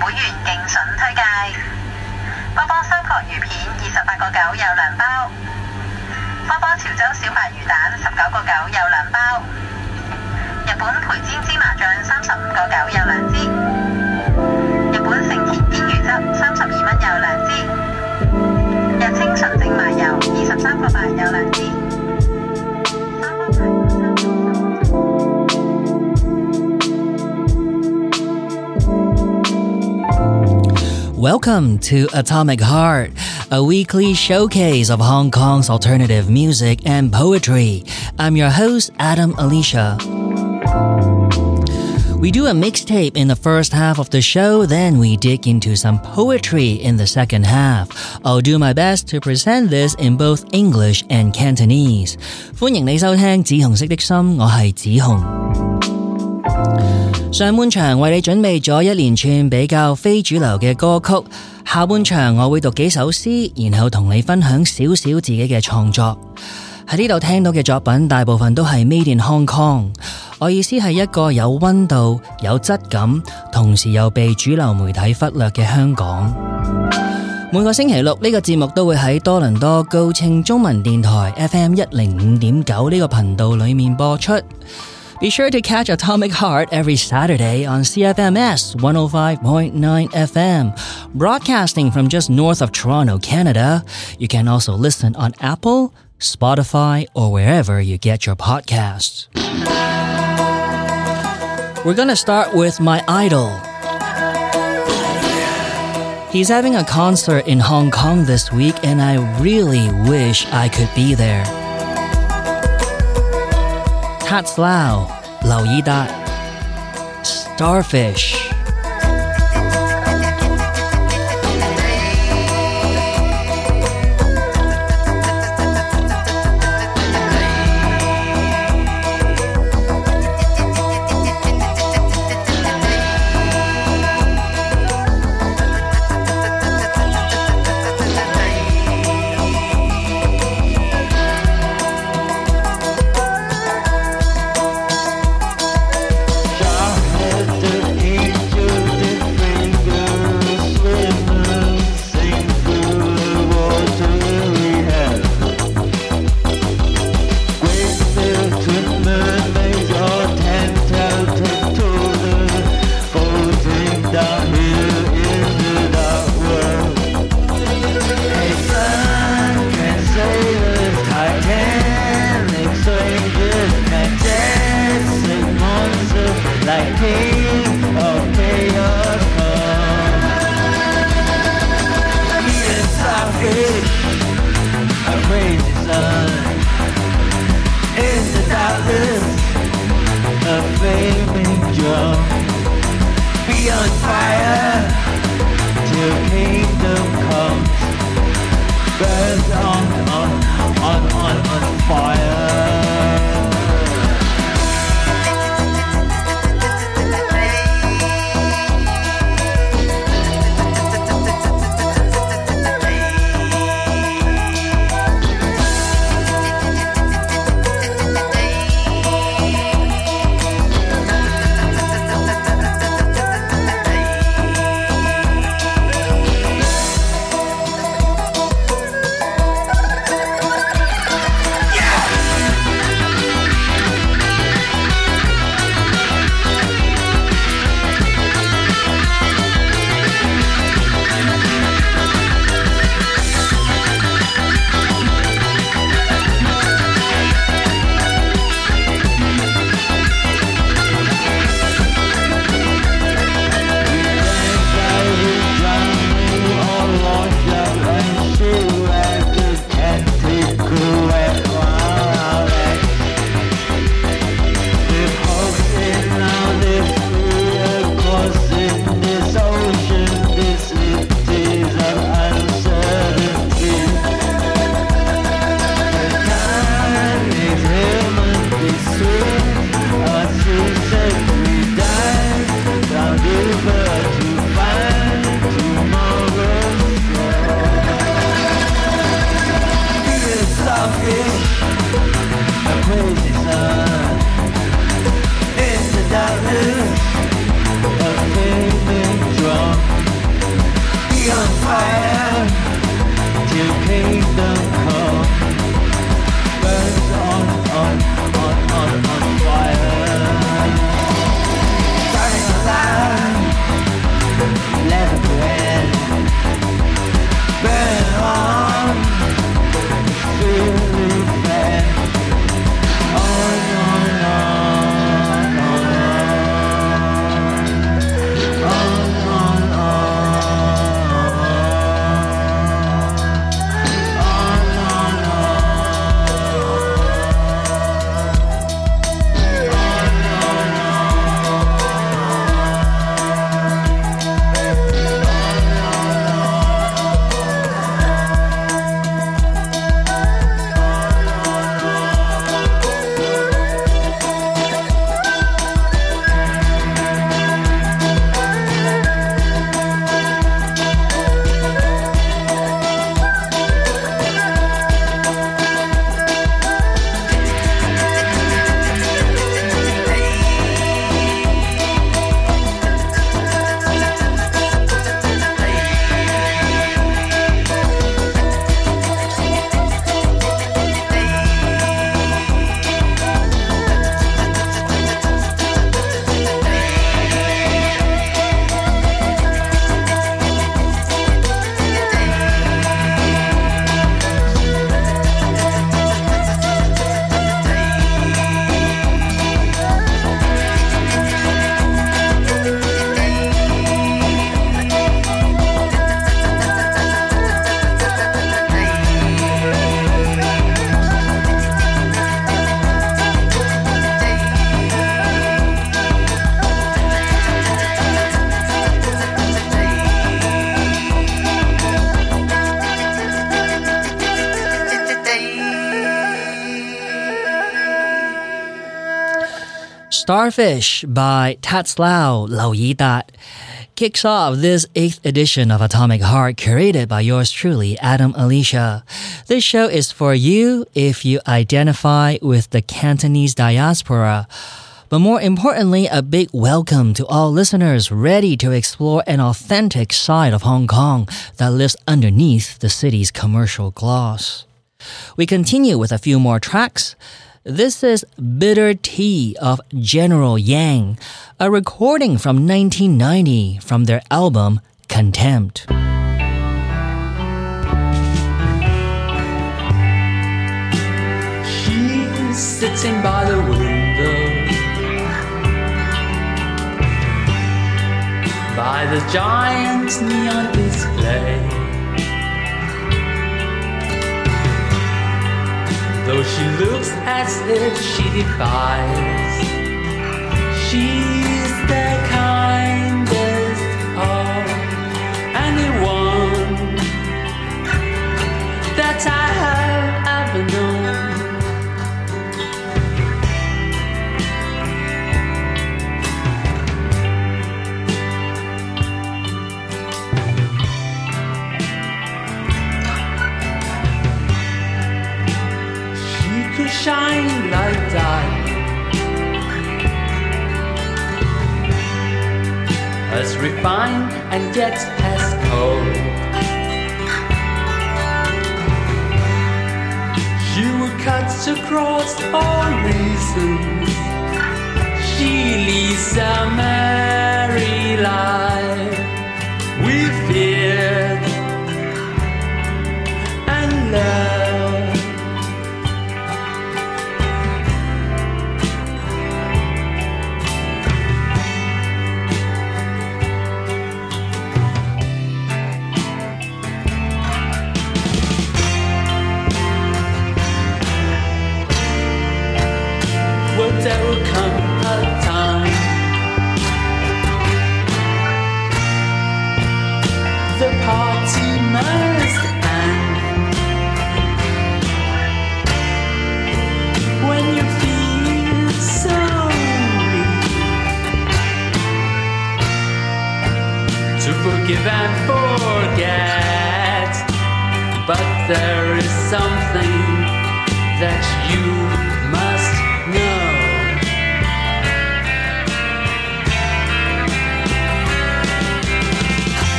會員勁筍推介，波波三角魚片二十八個九有兩包，波波潮州小白魚蛋十九個九有兩包，日本培煎芝麻醬三十五個九有兩支，日本成田煙魚汁三十二蚊有兩支，日清純正麻油二十三個八有兩支。 Welcome to Atomic Heart, a weekly showcase of Hong Kong's alternative music and poetry. I'm your host, Atom Alicia. We do a mixtape in the first half of the show, then we dig into some poetry in the second half. I'll do my best to present this in both English and Cantonese. 歡迎你收聽紫紅色的心，我係紫紅。上半場為你準備咗一連串比較非主流嘅歌曲，下半場我會讀幾首詩，然後同你分享少少自己嘅創作。喺呢度聽到嘅作品大部分都係 Made in Hong Kong，我意思係一個有溫度、有質感，同時又被主流媒體忽略嘅香港。每個星期六呢個節目都會喺多倫多高清中文電台 FM 一零五點九呢個頻道裏面播出。 Be sure to catch Atomic Heart every Saturday on CFMS 105.9 FM, broadcasting from just north of Toronto, Canada. You can also listen on Apple, Spotify, or wherever you get your podcasts. We're gonna start with my idol. He's having a concert in Hong Kong this week, and I really wish I could be there cat's lao, 劉以達 starfish。Starfish by Tats Lau, Lao Yi kicks off this eighth edition of Atomic Heart, curated by yours truly, Atom Alicia. This show is for you if you identify with the Cantonese diaspora. But more importantly, a big welcome to all listeners ready to explore an authentic side of Hong Kong that lives underneath the city's commercial gloss. We continue with a few more tracks. This is Bitter Tea of General Yang, a recording from 1990 from their album Contempt. She's sitting by the window by the giant neon display. Though she looks as if she defies, she's the kindest of anyone that I have shine like diamond As refined and yet as cold. She would cut across all reasons. She leads a merry life We fear and love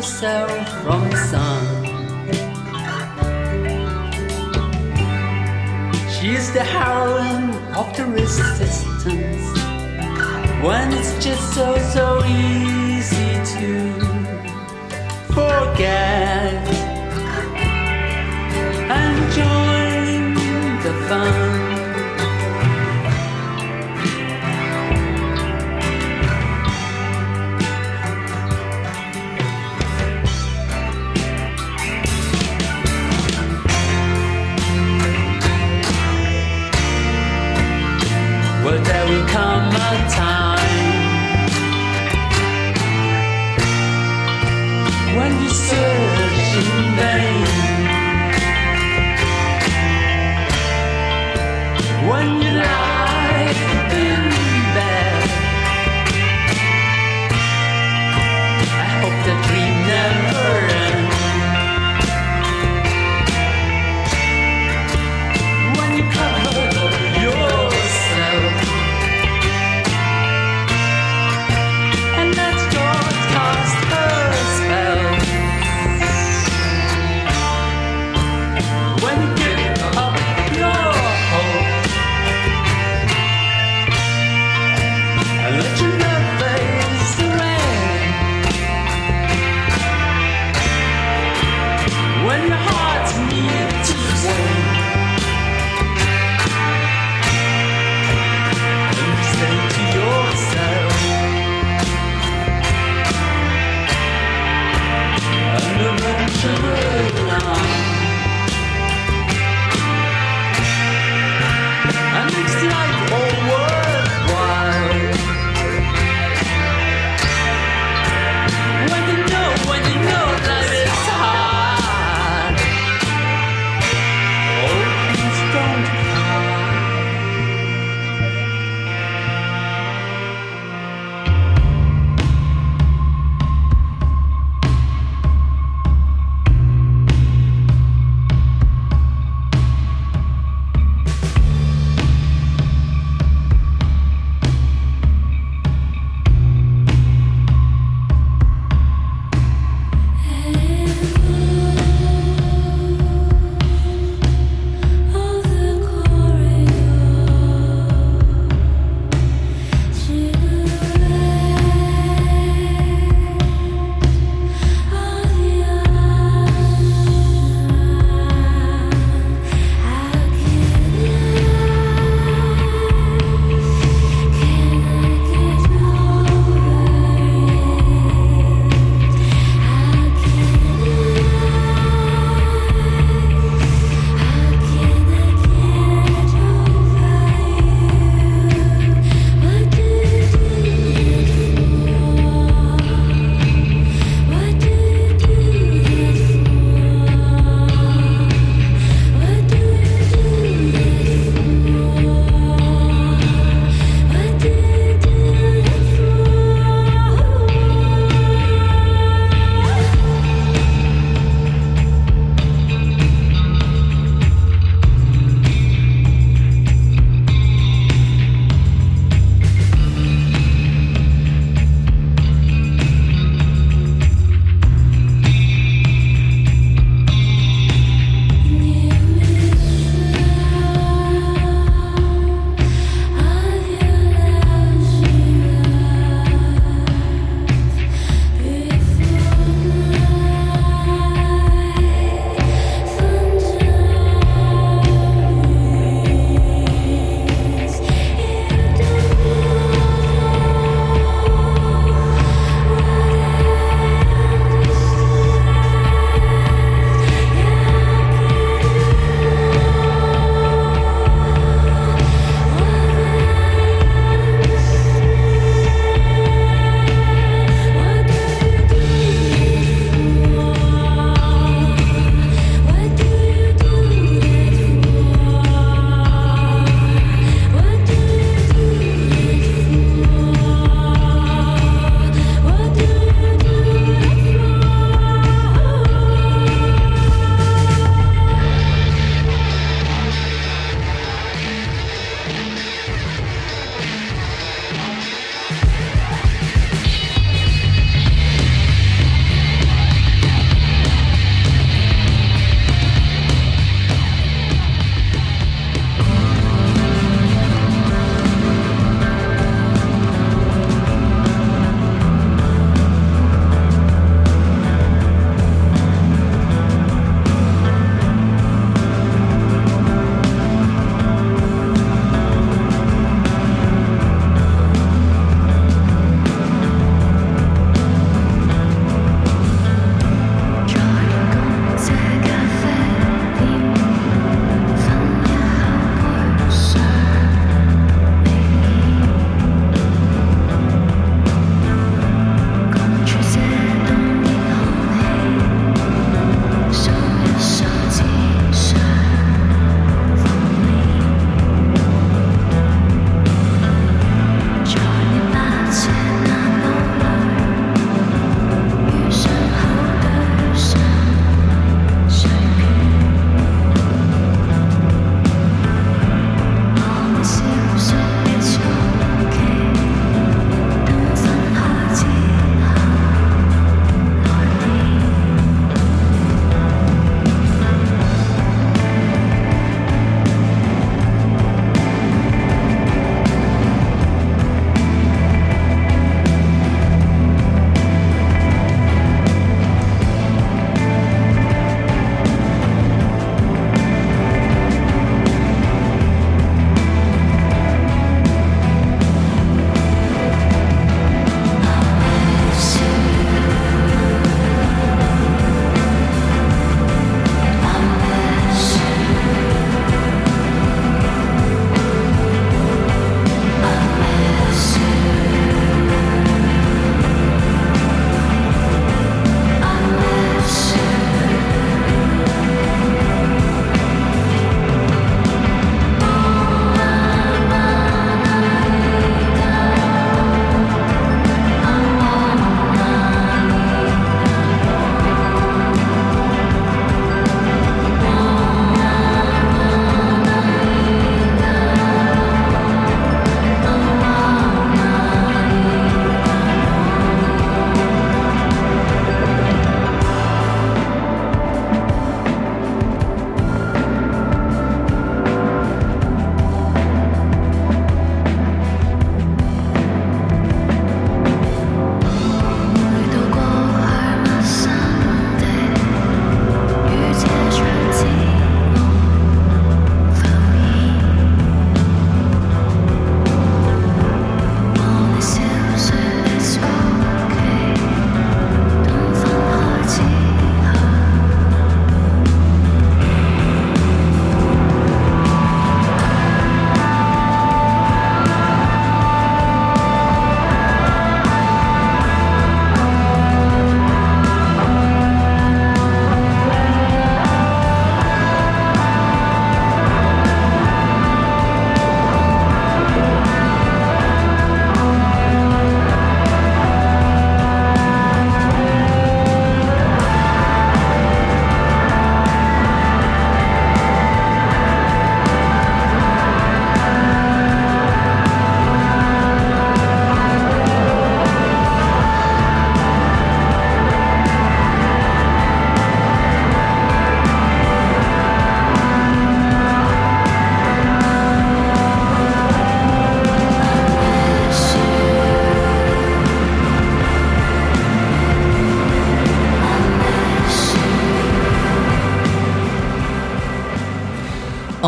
herself from the sun. She is the heroine of the resistance when it's just so, so easy to forget and join the fun.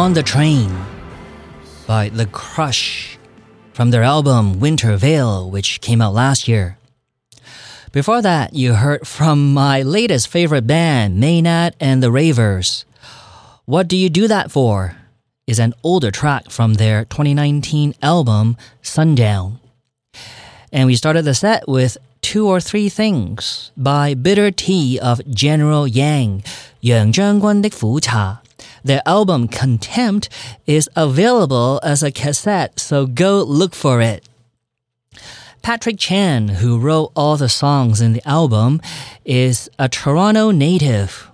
On the Train by The Crush from their album Winter Veil, which came out last year. Before that, you heard from my latest favorite band, Maynard and the Ravers. What Do You Do That For? is an older track from their 2019 album Sundown. And we started the set with Two or Three Things by Bitter Tea of General Yang, 杨将军的苦茶. Their album Contempt is available as a cassette, so go look for it. Patrick Chan, who wrote all the songs in the album, is a Toronto native.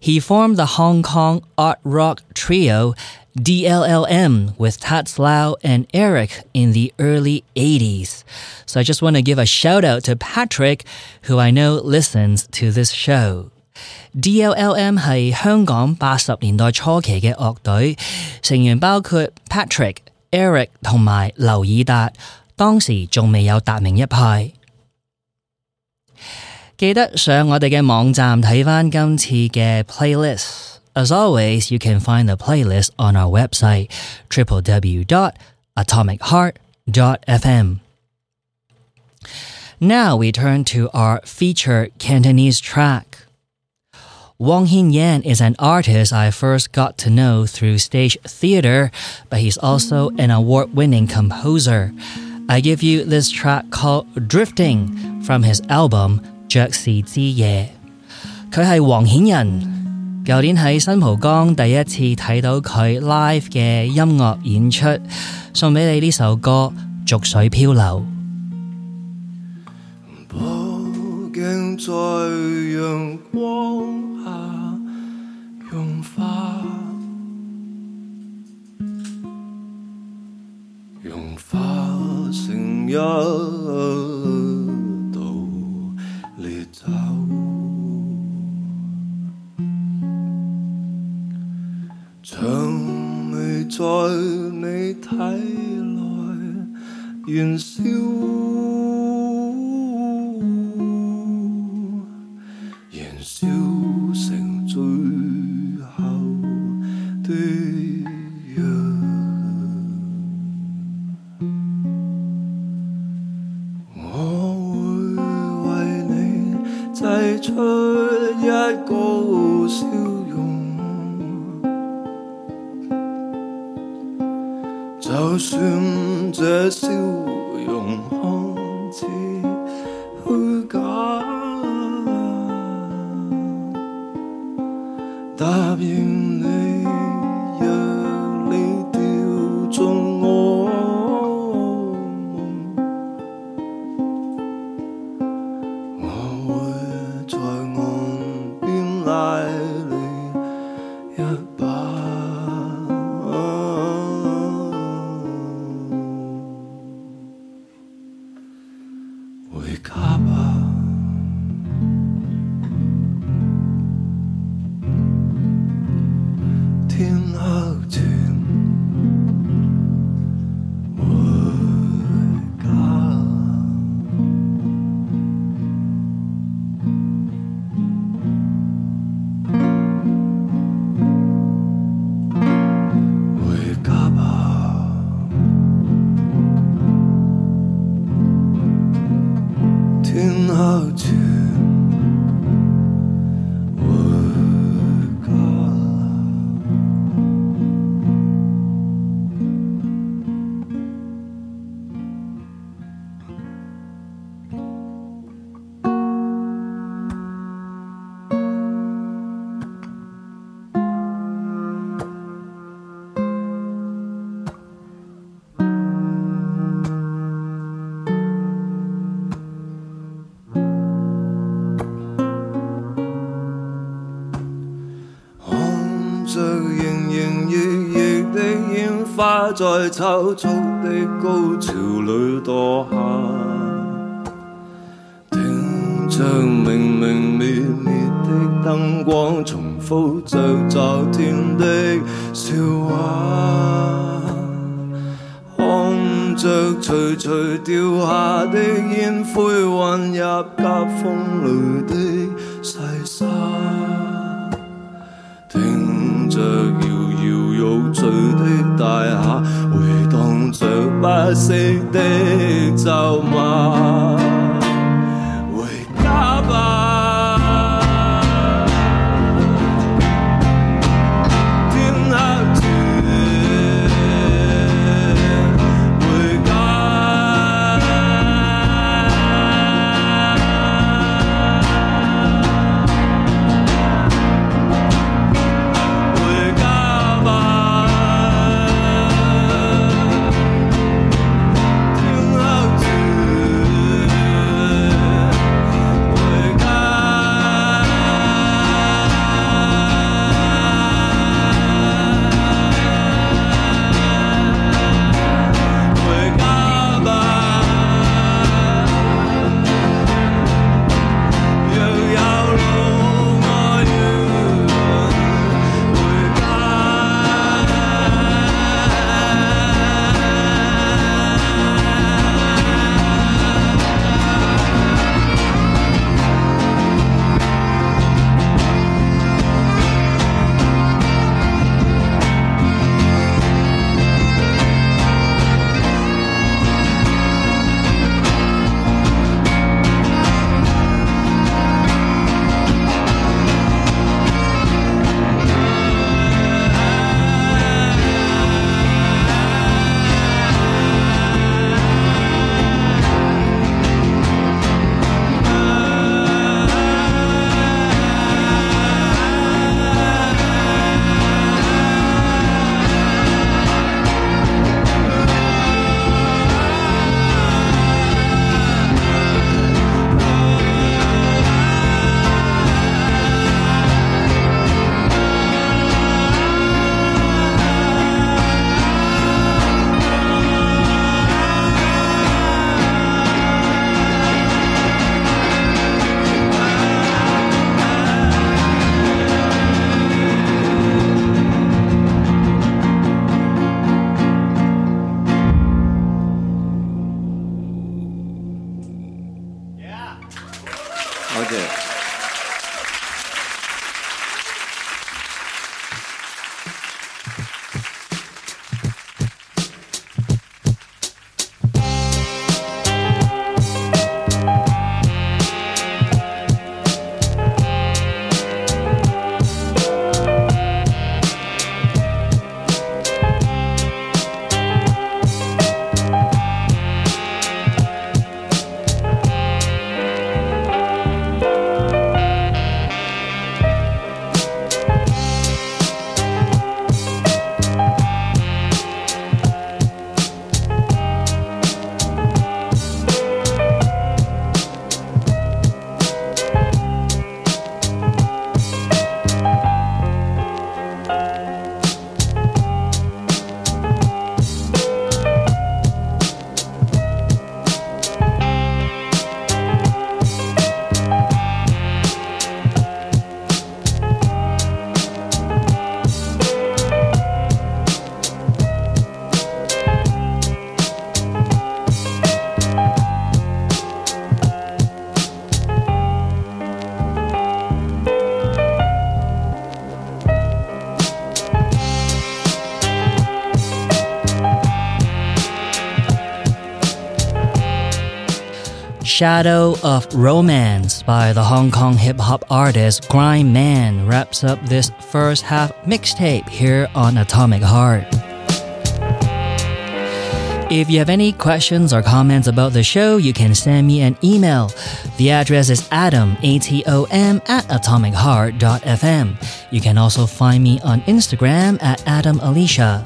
He formed the Hong Kong art rock trio DLLM with Tats Lau and Eric in the early 80s. So I just want to give a shout out to Patrick, who I know listens to this show. DLLM 系香港八十年代初期嘅乐队，成员包括 Patrick、Eric 同埋刘以达，当时仲未有达明一派。记得上我哋嘅网站睇翻今次嘅 playlist。As always, you can find the playlist on our website www.atomicheart.fm. Now we turn to our featured Cantonese track. Wong Hin Yan is an artist I first got to know through stage theater, but he's also an award winning composer. I give you this track called Drifting from his album 爵士之夜。佢係黃顯仁，舊年喺新蒲崗第一次睇到佢 live 嘅音樂演出，送俾你呢首歌《逐水漂流》。抱鏡在陽光化成一道烈酒。薔薇在你體內燃燒。燃燒出一个笑容，就算花在抽搐的高潮裏墮下，听着明明滅滅的燈光重複着昨天的笑話，看着徐徐掉下的煙灰混入夾縫裏的細沙。聽望着摇摇欲坠的大厦，回荡着不息的咒骂。Shadow of Romance by the Hong Kong hip hop artist Grime Man wraps up this first half mixtape here on Atomic Heart. If you have any questions or comments about the show, you can send me an email. The address is atom, A-T-O-M, at atomicheart.fm. You can also find me on Instagram at Atom Alicia.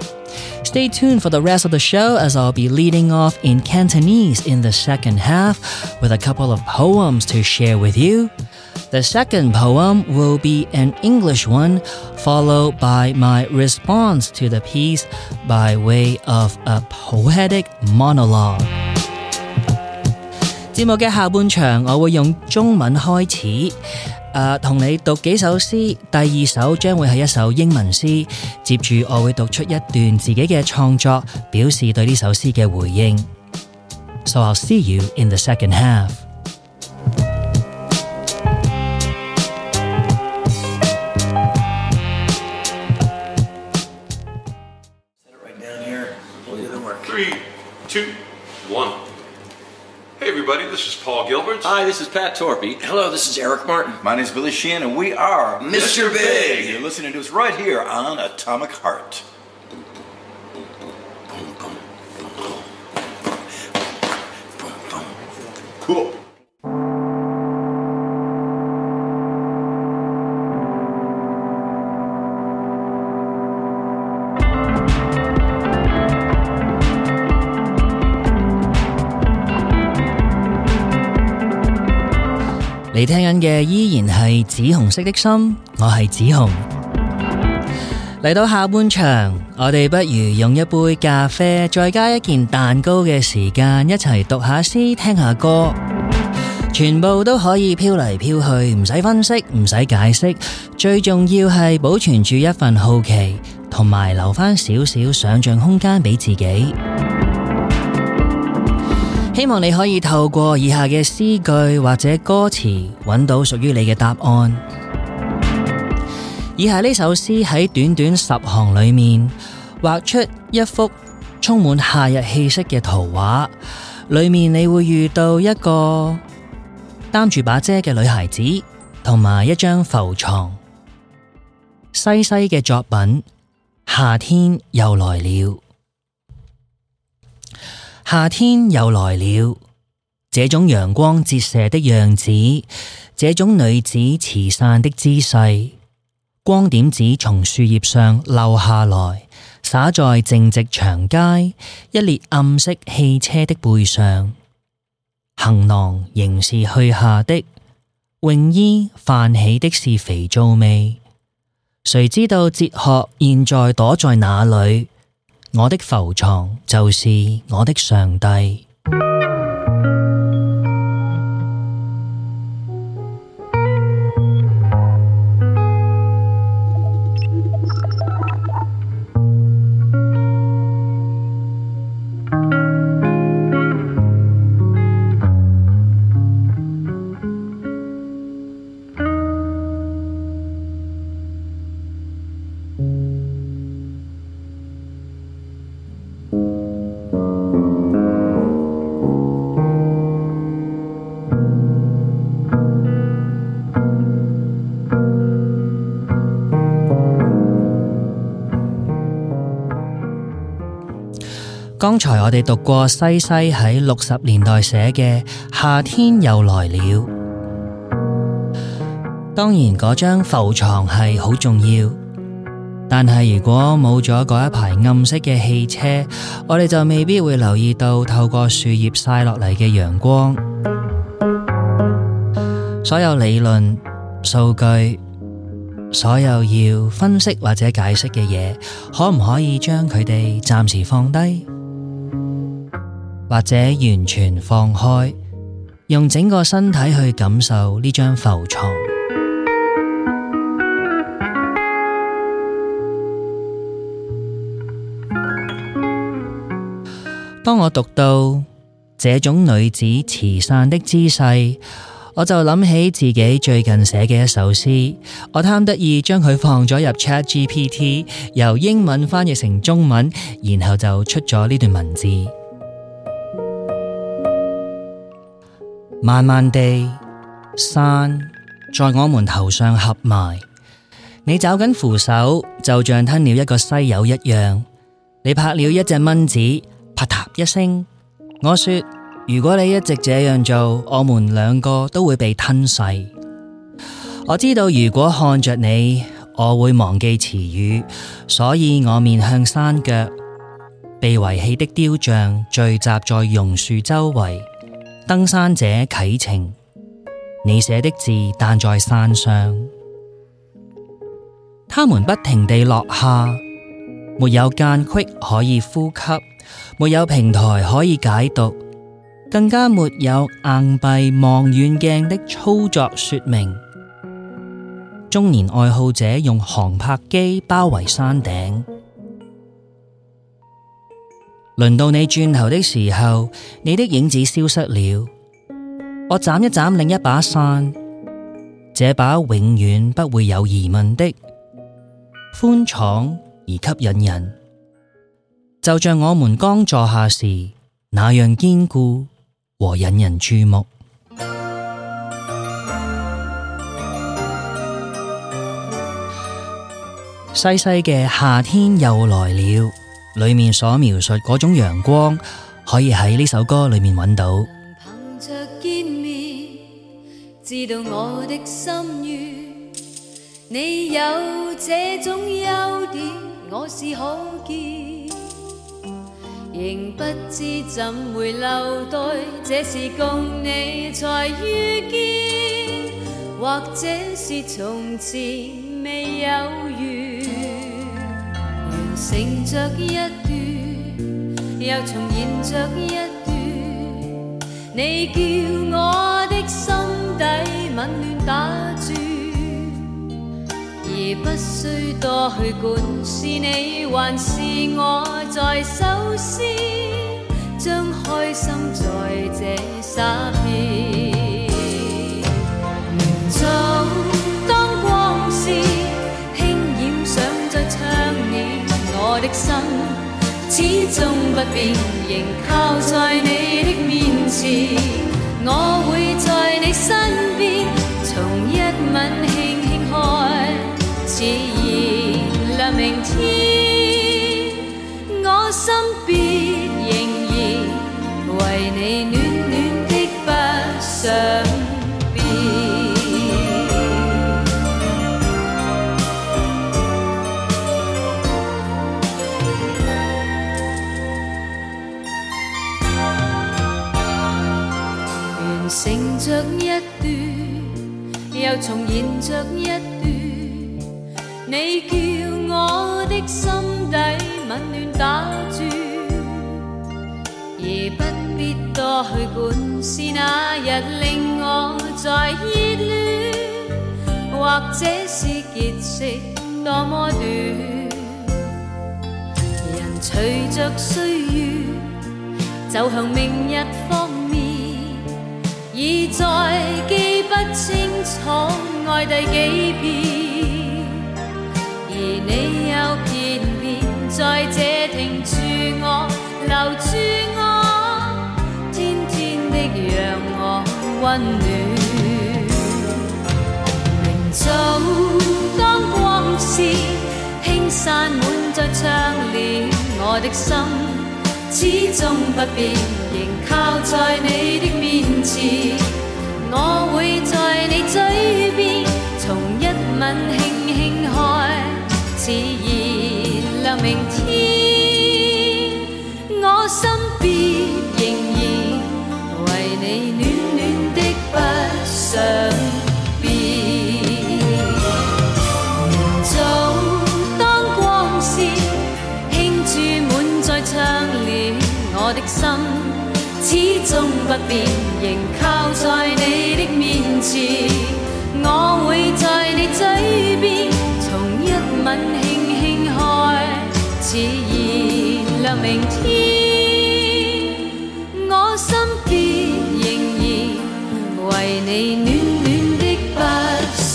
Stay tuned for the rest of the show as I'll be leading off in Cantonese in the second half with a couple of poems to share with you. The second poem will be an English one, followed by my response to the piece by way of a poetic monologue. 节目嘅下半场，我会用中文开始， 诶，同你读几首诗，第二首将会系一首英文诗，接住我会读出一段自己嘅创作，表示对呢首诗嘅回应。So I'll see you in the second half. Hey, everybody, this is Paul Gilbert. Hi, this is Pat Torpey. Hello, this is Eric Martin. My name is Billy Sheehan, and we are Mr. Big. You're listening to us right here on Atomic Heart. 嘅依然係紫紅色的心，我係紫紅。嚟到下半場，我哋不如用一杯咖啡，再加一件蛋糕嘅時間，一齊讀下詩，聽下歌，全部都可以飄嚟飄去，唔使分析，唔使解釋，最重要係保存住一份好奇，同埋留翻少少想象空間俾自己。 希望你可以透過以下嘅詩句或者歌詞，揾到屬於你嘅答案。以下呢首詩喺短短十行裏面，畫出一幅充滿夏日氣息嘅圖畫。裏面你會遇到一個擔住把遮嘅女孩子，同埋一張浮床。西西嘅作品《夏天又來了》。 夏天又來了，這種陽光折射的樣子，這種女子慈善的姿勢，光點子從樹葉上漏下來，灑在靜寂长街一列暗色汽車的背上。行囊仍是去下的，泳衣泛起的是肥皂味。誰知道哲學現在躲在哪裏？我的浮床就是我的上帝。剛才我哋讀過西西喺六十年代寫嘅《夏天又來了》，當然嗰張浮床係好重要，但係如果冇咗嗰一排暗色嘅汽車，我哋就未必會留意到透過樹葉曬落嚟嘅陽光。所有理論、數據，所有要分析或者解釋嘅嘢，可唔可以將佢哋暫時放低？或者完全放开，用整個身體去感受呢張浮床。當我讀到這種女子慈善的姿勢，我就諗起自己最近寫嘅一首詩，我貪得意將佢放咗入 Chat GPT，由英文翻譯成中文，然後就出咗呢段文字。慢慢地，山在我們頭上合埋，你找緊扶手，就像吞了一個西柚一樣。你拍了一隻蚊子，啪嗒一聲。我說：如果你一直這樣做，我們兩個都會被吞噬。我知道，如果看着你，我會忘記詞語，所以我面向山腳，被遺棄的雕像聚集在榕樹周圍。 登山者啟程，你寫的字彈在山上，他們不停地落下，沒有間隙可以呼吸，沒有平台可以解讀，更加沒有硬幣望遠鏡的操作說明。中年愛好者用航拍機包圍山頂。 輪到你轉頭的時候，你的影子消失了。我眨一眨另一把傘，這把永遠不會有疑問的寬敞而吸引人。 就像我們剛坐下時那樣堅固和引人注目。細細嘅夏天又來了， 裏面所描述嗰種陽光，可以喺呢首歌裏面揾到。憑着見面，知道我的心願。你有這種優點，我是可見，仍不知怎會留待，這是共你才遇見，或者是從前未有緣，完成着一段，又重現着一段。你叫我的心底紊亂打转，而不需多去管是你还是我在首先，将开心在這灑遍。的心。始终不变，仍靠在你的面前。我会在你身边，从一吻轻轻开，自然亮明天。又重現着一段。你叫我的心底紊亂打转，而不必多去管是那日令我在热恋，或者是结识多么短。人随着岁月走向明日方。已再記不清楚愛第幾遍，而你又偏偏在這停住我，留住我，天天的讓我溫暖。明早當光線輕散滿在窗簾，我的心。始终不变，仍靠在你的面前。我会在你嘴边，从一吻轻轻开，自然亮明天。心始终不变，仍靠在你的面前。我会在你嘴边，从一吻轻轻开，自然亮明天。我心必仍然为你暖暖的不想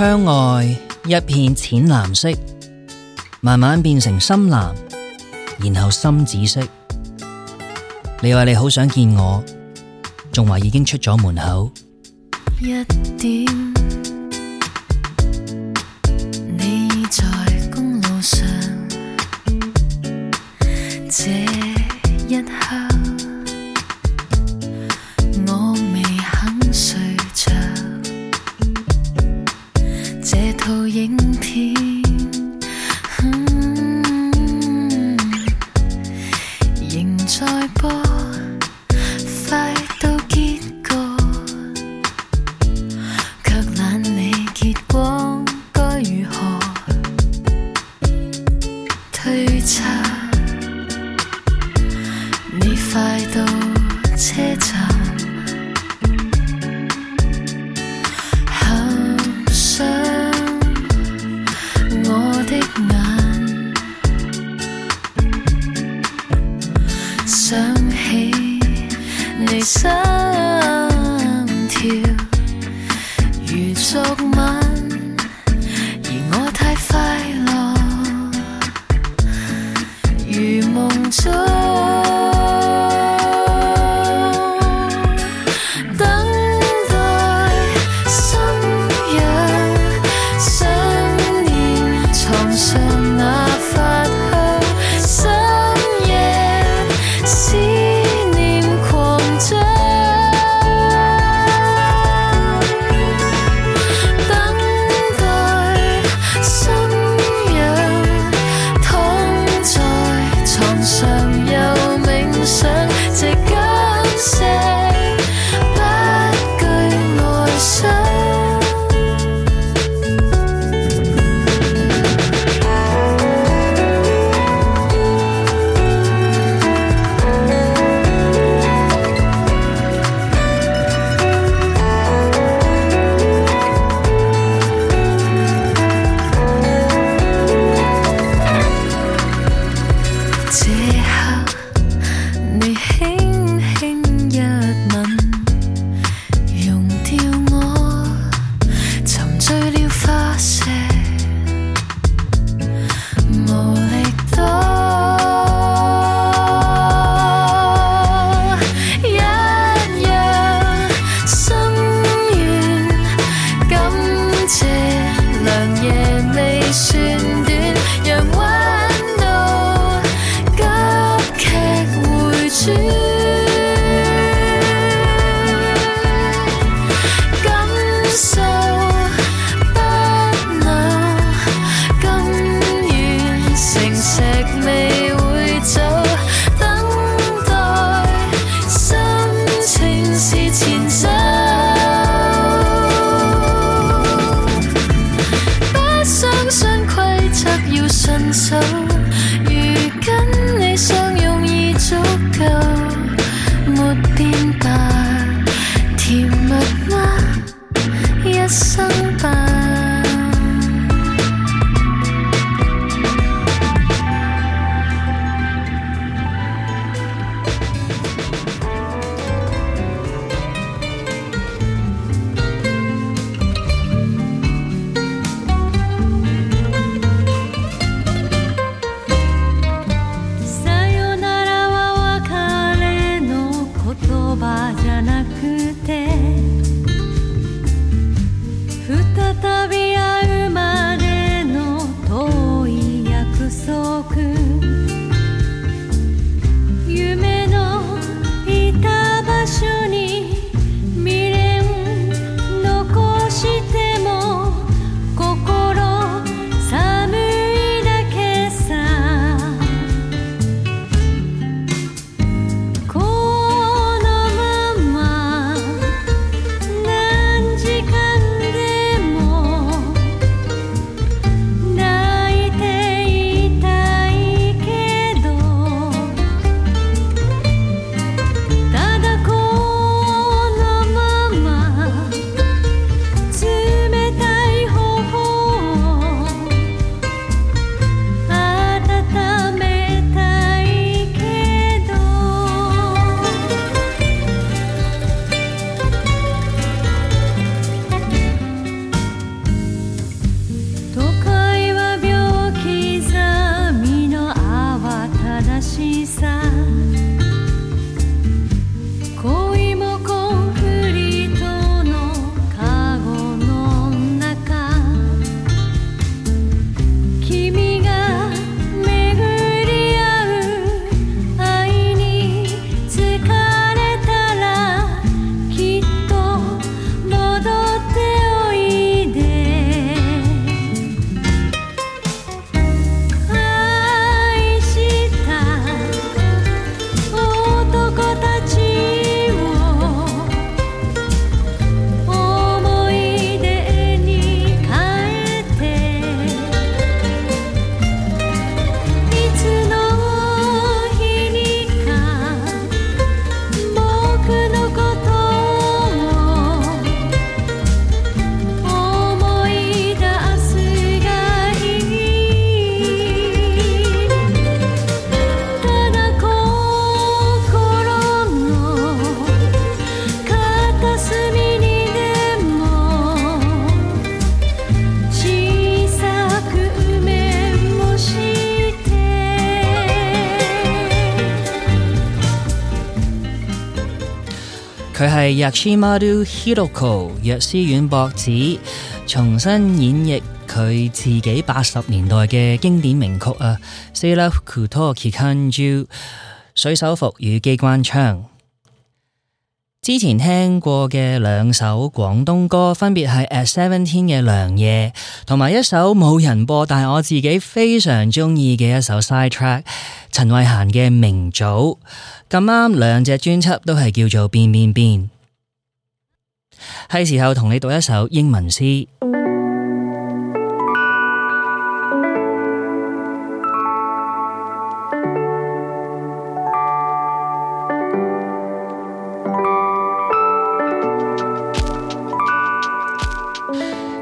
窗外一片浅蓝色，慢慢变成深蓝，然后深紫色。你话你好想见我，仲话已经出咗门口。一点，你在公路上，这一刻佢係 Yachimaru Hiroko 藥師丸博子重新演繹佢自己八十年代嘅經典名曲啊，《Sailor Kuto Kikanju》水手服與機關槍。之前聽過嘅兩首廣東歌，分別係 At Seventeen 嘅《良夜》，同埋一首冇人播，但係我自己非常中意嘅一首 Side Track，陳慧嫻嘅《明早》。咁啱兩隻專輯都係叫做變變變，係時候同你讀一首英文詩。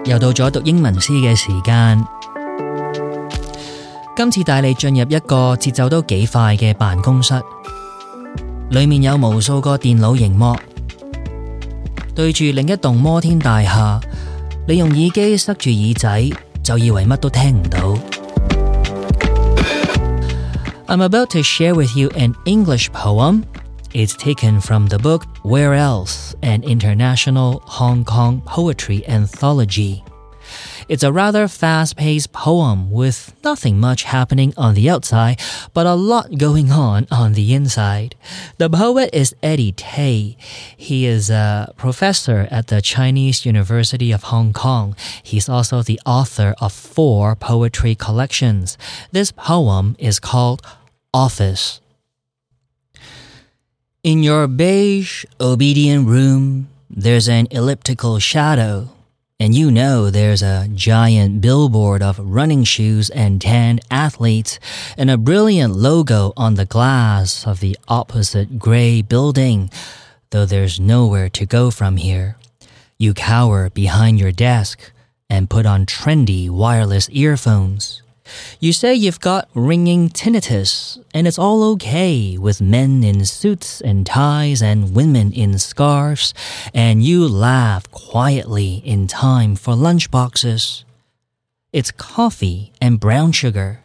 又到咗讀英文詩嘅時間，今次帶你進入一個節奏都幾快嘅辦公室，裏面有無數個電腦熒幕，对住另一栋摩天大厦，你用耳机塞住耳仔，就以为乜都听唔到。I'm about to share with you an English poem. It's taken from the book Where Else? An International Hong Kong Poetry Anthology. It's a rather fast paced poem with nothing much happening on the outside, but a lot going on on the inside. The poet is Eddie Tay. He is a professor at the Chinese University of Hong Kong. He's also the author of four poetry collections. This poem is called Office. In your beige, obedient room, there's an elliptical shadow, and you know there's a giant billboard of running shoes and tanned athletes, and a brilliant logo on the glass of the opposite gray building, though there's nowhere to go from here. You cower behind your desk and put on trendy wireless earphones. You say you've got ringing tinnitus, and it's all okay with men in suits and ties and women in scarves, and you laugh quietly in time for lunchboxes. It's coffee and brown sugar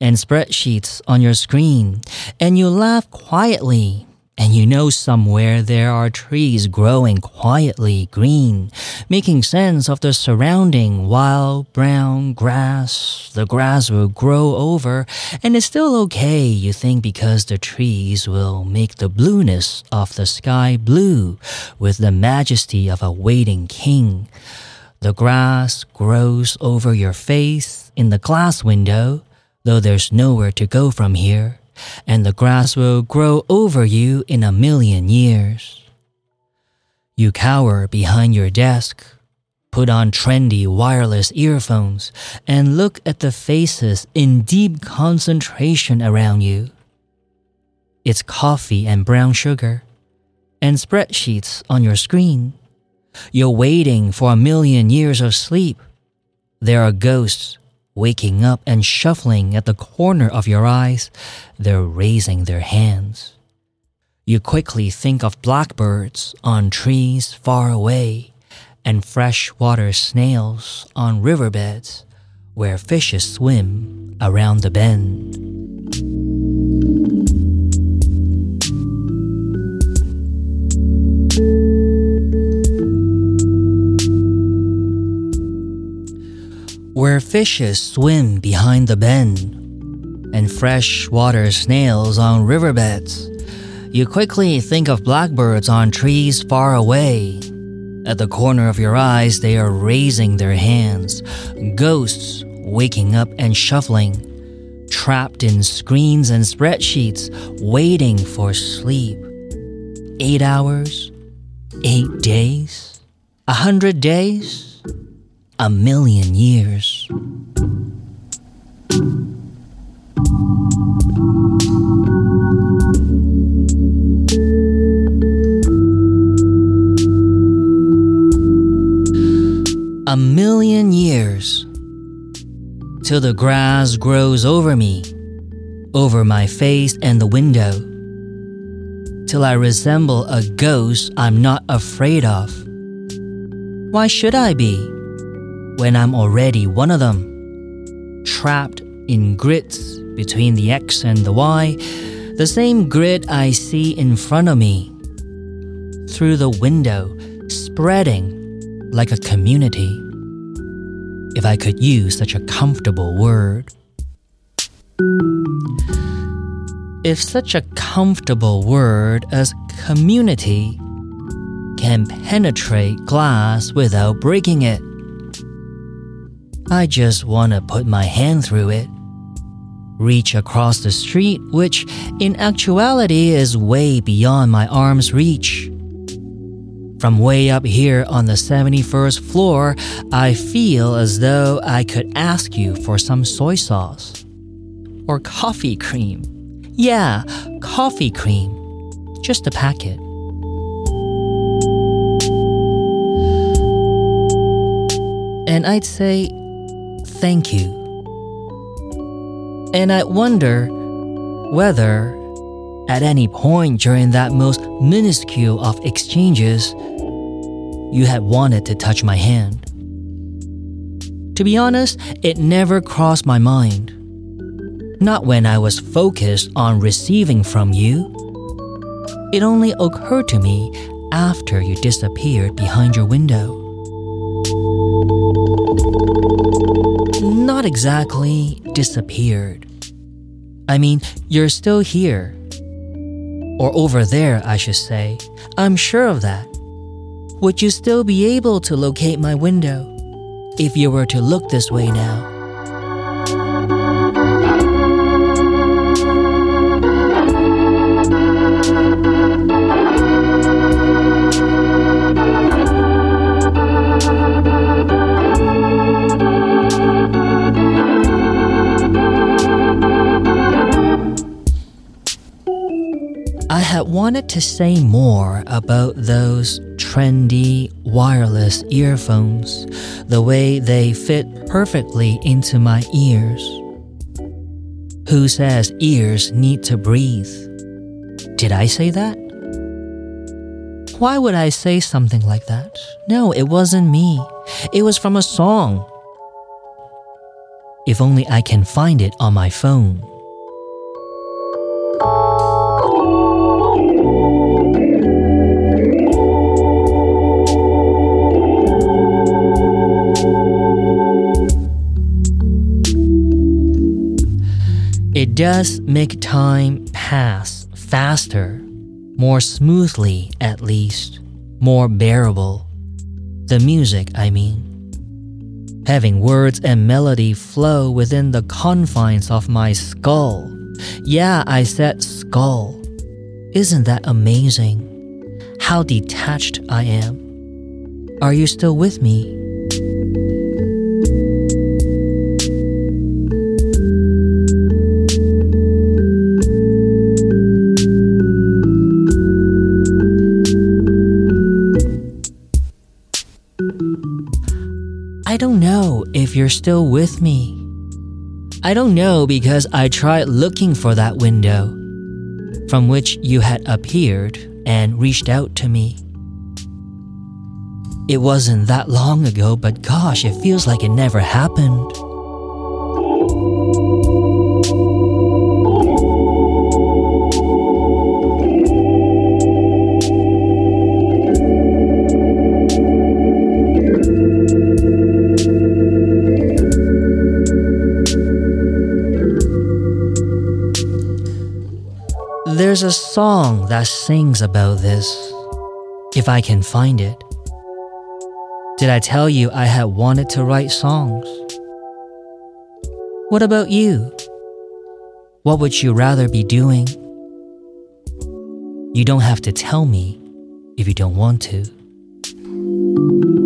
and spreadsheets on your screen, and you laugh quietly and you know somewhere there are trees growing quietly green, making sense of the surrounding wild brown grass. The grass will grow over, and it's still okay, you think, because the trees will make the blueness of the sky blue with the majesty of a waiting king. The grass grows over your face in the glass window, though there's nowhere to go from here and the grass will grow over you in a million years. You cower behind your desk, put on trendy wireless earphones, and look at the faces in deep concentration around you. It's coffee and brown sugar, and spreadsheets on your screen. You're waiting for a million years of sleep. There are ghosts waking up and shuffling at the corner of your eyes, they're raising their hands. You quickly think of blackbirds on trees far away and freshwater snails on riverbeds where fishes swim around the bend. Where fishes swim behind the bend and freshwater snails on riverbeds. You quickly think of blackbirds on trees far away. At the corner of your eyes, they are raising their hands, ghosts waking up and shuffling, trapped in screens and spreadsheets, waiting for sleep. Eight hours, eight days, a hundred days a million years. A million years till the grass grows over me, over my face and the window, till I resemble a ghost I'm not afraid of. Why should I be? When I'm already one of them, trapped in grids between the X and the Y, the same grid I see in front of me. through the window, spreading like a community. If I could use such a comfortable word. If such a comfortable word as community can penetrate glass without breaking it, I just want to put my hand through it. Reach across the street, which in actuality is way beyond my arm's reach. From way up here on the 71st floor, I feel as though I could ask you for some soy sauce. Or coffee cream. Yeah, coffee cream. Just a packet. And I'd say, thank you. And I wonder whether, at any point during that most minuscule of exchanges, you had wanted to touch my hand. To be honest, it never crossed my mind. Not when I was focused on receiving from you. It only occurred to me after you disappeared behind your window. Not exactly disappeared. I mean, you're still here. Or over there, I should say. I'm sure of that. Would you still be able to locate my window if you were to look this way now? Wanted to say more about those trendy wireless earphones, the way they fit perfectly into my ears. Who says ears need to breathe? Did I say that? Why would I say something like that? No, it wasn't me. It was from a song. If only I can find it on my phone. It does make time pass faster, more smoothly at least, more bearable. The music, I mean. Having words and melody flow within the confines of my skull. Yeah, I said skull. Isn't that amazing? How detached I am. Are you still with me? If you're still with me. I don't know because I tried looking for that window from which you had appeared and reached out to me. It wasn't that long ago, but gosh, it feels like it never happened. There's a song that sings about this, if I can find it. Did I tell you I had wanted to write songs? What about you? What would you rather be doing? You don't have to tell me if you don't want to.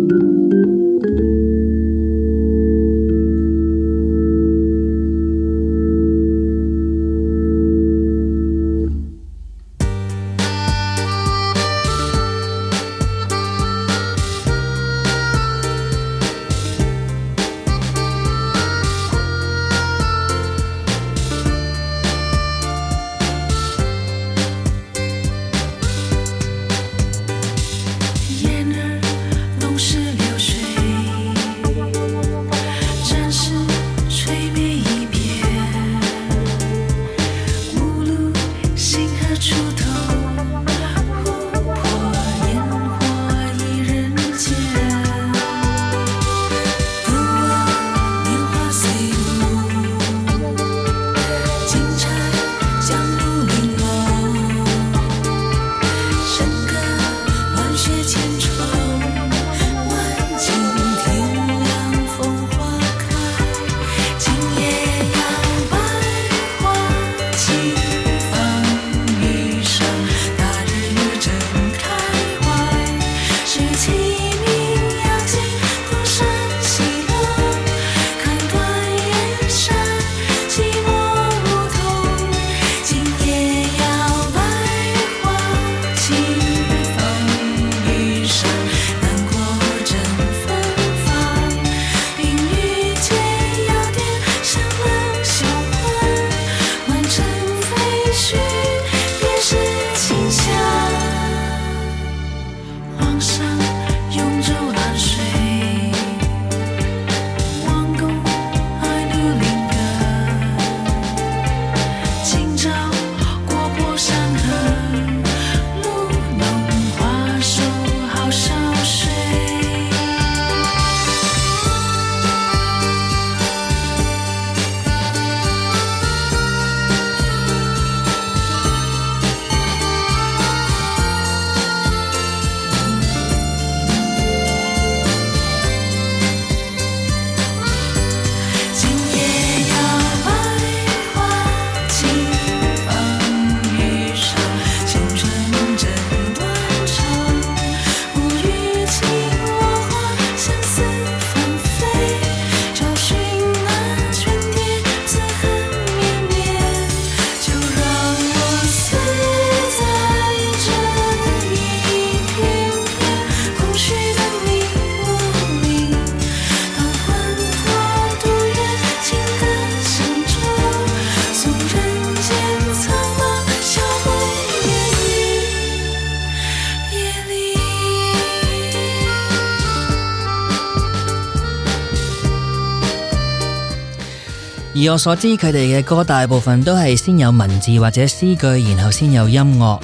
我所知，佢哋嘅歌大部分都係先有文字或者诗句，然后先有音乐。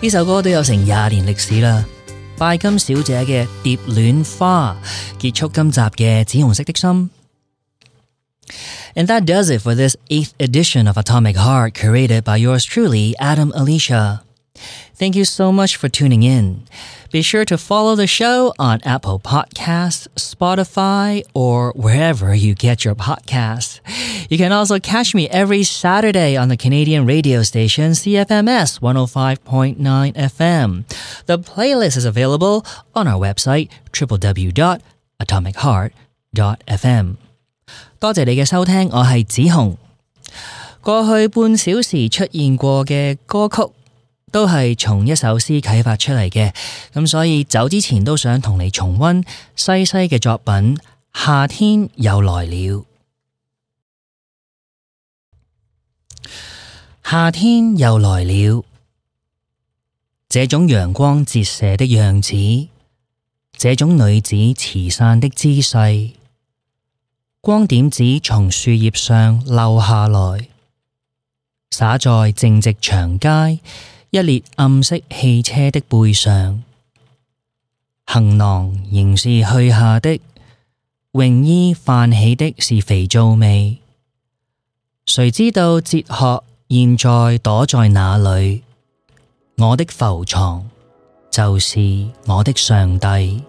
呢首歌都有成廿年历史啦。拜金小姐嘅《蝶恋花》结束今集嘅紫红色的心。And that does it for this eighth edition of Atomic Heart, created by yours truly, Adam Alicia. Thank you so much for tuning in. Be sure to follow the show on Apple Podcasts, Spotify, or wherever you get your podcasts. You can also catch me every Saturday on the Canadian radio station CFMS 105.9 FM. The playlist is available on our website www.atomicheart.fm. 多谢你嘅收听，我系子红。过去半小时出现过嘅歌曲， 都係從一首詩啟發出嚟嘅，咁所以走之前都想同你重溫西西嘅作品《夏天又來了》。夏天又來了，這種陽光折射的樣子，這種女子持傘的姿勢。光點子從樹葉上漏下來，灑在正直長街 一列暗色汽車的背上。行囊仍是去下的，泳衣泛起的是肥皂味。誰知道哲學現在躲在哪裏？我的浮床就是我的上帝。